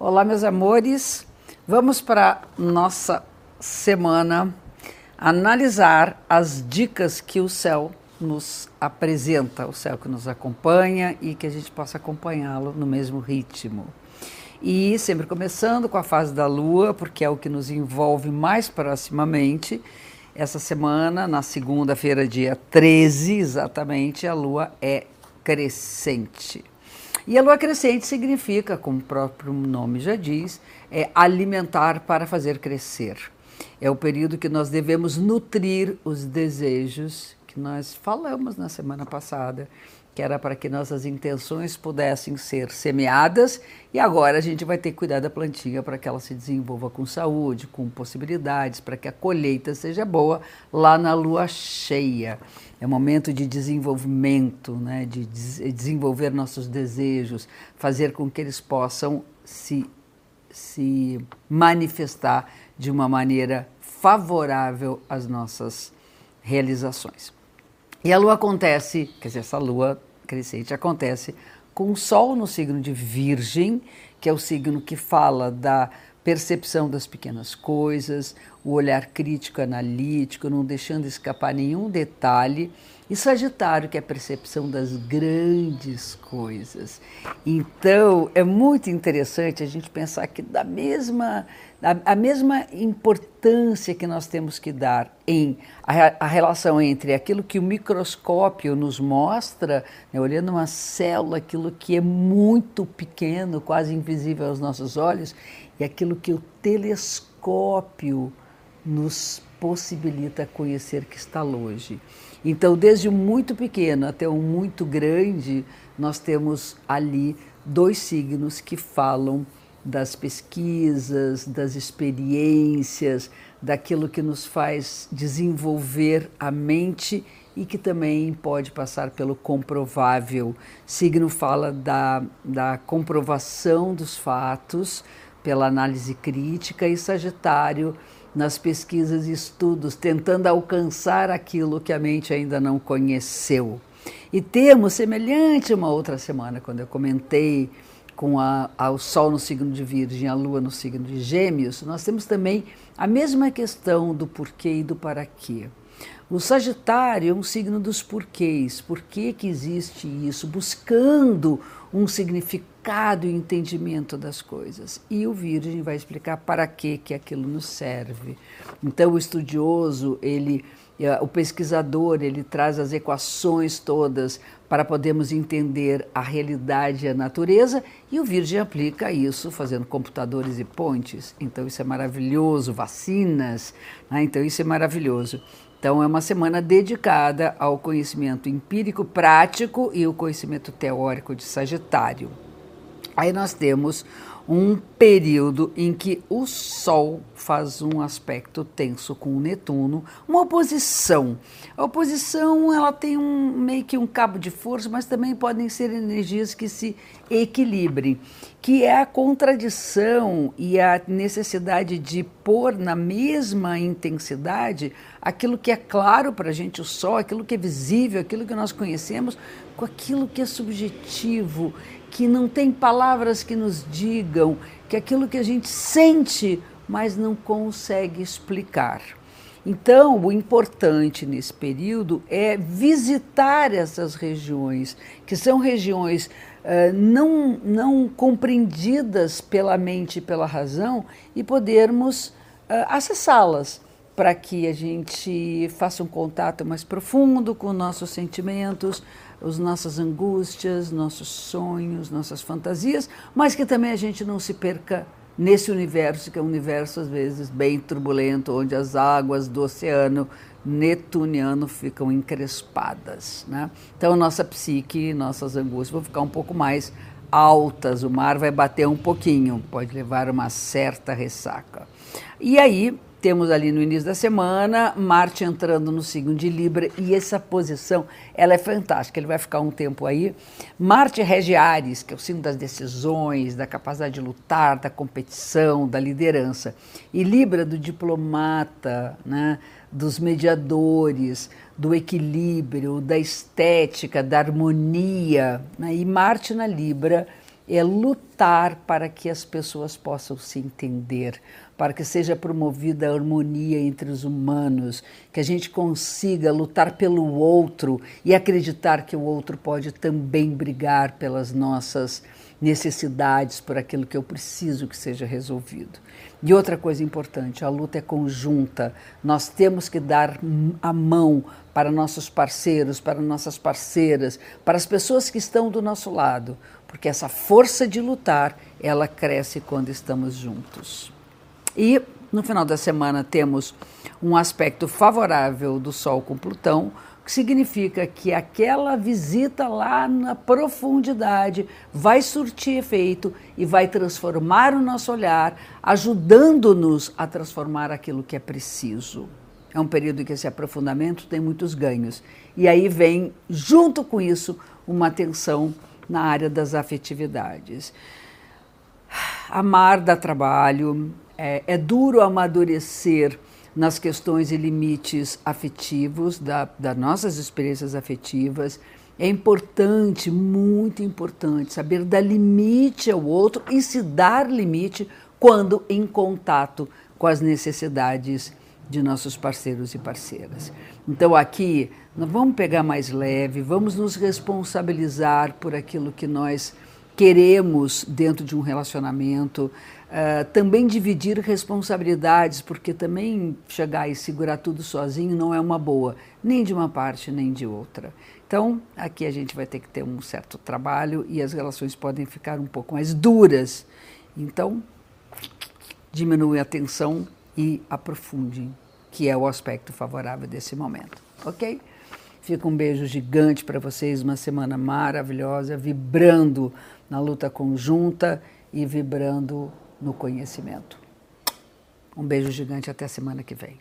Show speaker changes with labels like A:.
A: Olá, meus amores. Vamos para nossa semana analisar as dicas que o céu nos apresenta, o céu que nos acompanha e que a gente possa acompanhá-lo no mesmo ritmo. E sempre começando com a fase da lua, porque é o que nos envolve mais proximamente. Essa semana, na segunda-feira, dia 13, exatamente, a lua é crescente. E a lua crescente significa, como o próprio nome já diz, é alimentar para fazer crescer. É o período que nós devemos nutrir os desejos nós falamos na semana passada, que era para que nossas intenções pudessem ser semeadas, e agora a gente vai ter que cuidar da plantinha para que ela se desenvolva com saúde, com possibilidades, para que a colheita seja boa lá na lua cheia. É momento de desenvolvimento, né, de desenvolver nossos desejos, fazer com que eles possam se, se manifestar de uma maneira favorável às nossas realizações. E a lua acontece, quer dizer, essa lua crescente acontece com o sol no signo de Virgem, que é o signo que fala da percepção das pequenas coisas, o olhar crítico analítico, não deixando escapar nenhum detalhe, e Sagitário, que é a percepção das grandes coisas. Então, é muito interessante a gente pensar que da mesma a, a mesma importância que nós temos que dar em a, a, relação entre aquilo que o microscópio nos mostra, né, olhando uma célula, aquilo que é muito pequeno, quase invisível aos nossos olhos, e aquilo que o telescópio nos possibilita conhecer que está longe. Então, desde o muito pequeno até o muito grande, nós temos ali dois signos que falam das pesquisas, das experiências, daquilo que nos faz desenvolver a mente e que também pode passar pelo comprovável. Signo fala da, da comprovação dos fatos pela análise crítica e Sagitário nas pesquisas e estudos, tentando alcançar aquilo que a mente ainda não conheceu. E temos, semelhante uma outra semana, quando eu comentei com a, a, o Sol no signo de Virgem, a Lua no signo de Gêmeos, nós temos também a mesma questão do porquê e do para quê. O Sagitário é um signo dos porquês, por que, que existe isso, buscando um significado e entendimento das coisas. E o Virgem vai explicar para que, que aquilo nos serve. Então, o estudioso, ele, eh, o pesquisador, ele traz as equações todas para podermos entender a realidade e a natureza, e o Virgem aplica isso fazendo computadores e pontes. Então, isso é maravilhoso, vacinas, né? então, isso é maravilhoso. Então, é uma semana dedicada ao conhecimento empírico prático e o conhecimento teórico de Sagitário. Aí nós temos um período em que o Sol faz um aspecto tenso com o Netuno, uma oposição. A oposição ela tem um, meio que um cabo de força, mas também podem ser energias que se equilibrem, que é a contradição e a necessidade de pôr na mesma intensidade aquilo que é claro para a gente, o Sol, aquilo que é visível, aquilo que nós conhecemos, com aquilo que é subjetivo que não tem palavras que nos digam, que aquilo que a gente sente, mas não consegue explicar. Então, o importante nesse período é visitar essas regiões, que são regiões uh, não, não compreendidas pela mente e pela razão, e podermos uh, acessá-las para que a gente faça um contato mais profundo com nossos sentimentos, as nossas angústias, nossos sonhos, nossas fantasias, mas que também a gente não se perca nesse universo, que é um universo às vezes bem turbulento, onde as águas do oceano netuniano ficam encrespadas. Né? Então, nossa psique, nossas angústias vão ficar um pouco mais altas, o mar vai bater um pouquinho, pode levar uma certa ressaca. E aí, temos ali no início da semana Marte entrando no signo de Libra e essa posição ela é fantástica. Ele vai ficar um tempo aí. Marte rege Ares, que é o signo das decisões, da capacidade de lutar, da competição, da liderança. E Libra do diplomata, né, dos mediadores, do equilíbrio, da estética, da harmonia. Né? E Marte na Libra é lutar para que as pessoas possam se entender, para que seja promovida a harmonia entre os humanos, que a gente consiga lutar pelo outro e acreditar que o outro pode também brigar pelas nossas necessidades, por aquilo que eu preciso que seja resolvido. E outra coisa importante, a luta é conjunta. Nós temos que dar a mão para nossos parceiros, para nossas parceiras, para as pessoas que estão do nosso lado, porque essa força de lutar, ela cresce quando estamos juntos. E no final da semana temos um aspecto favorável do Sol com Plutão, que significa que aquela visita lá na profundidade vai surtir efeito e vai transformar o nosso olhar, ajudando-nos a transformar aquilo que é preciso. É um período em que esse aprofundamento tem muitos ganhos. E aí vem, junto com isso, uma atenção na área das afetividades. Amar dá trabalho, é, é duro amadurecer nas questões e limites afetivos, da, das nossas experiências afetivas. É importante, muito importante, saber dar limite ao outro e se dar limite quando em contato com as necessidades de nossos parceiros e parceiras. Então, aqui, vamos pegar mais leve, vamos nos responsabilizar por aquilo que nós queremos dentro de um relacionamento, uh, também dividir responsabilidades, porque também chegar e segurar tudo sozinho não é uma boa, nem de uma parte nem de outra. Então, aqui a gente vai ter que ter um certo trabalho e as relações podem ficar um pouco mais duras. Então, diminui a tensão e aprofunde, que é o aspecto favorável desse momento, ok? Fica um beijo gigante para vocês, uma semana maravilhosa, vibrando na luta conjunta e vibrando no conhecimento. Um beijo gigante até a semana que vem.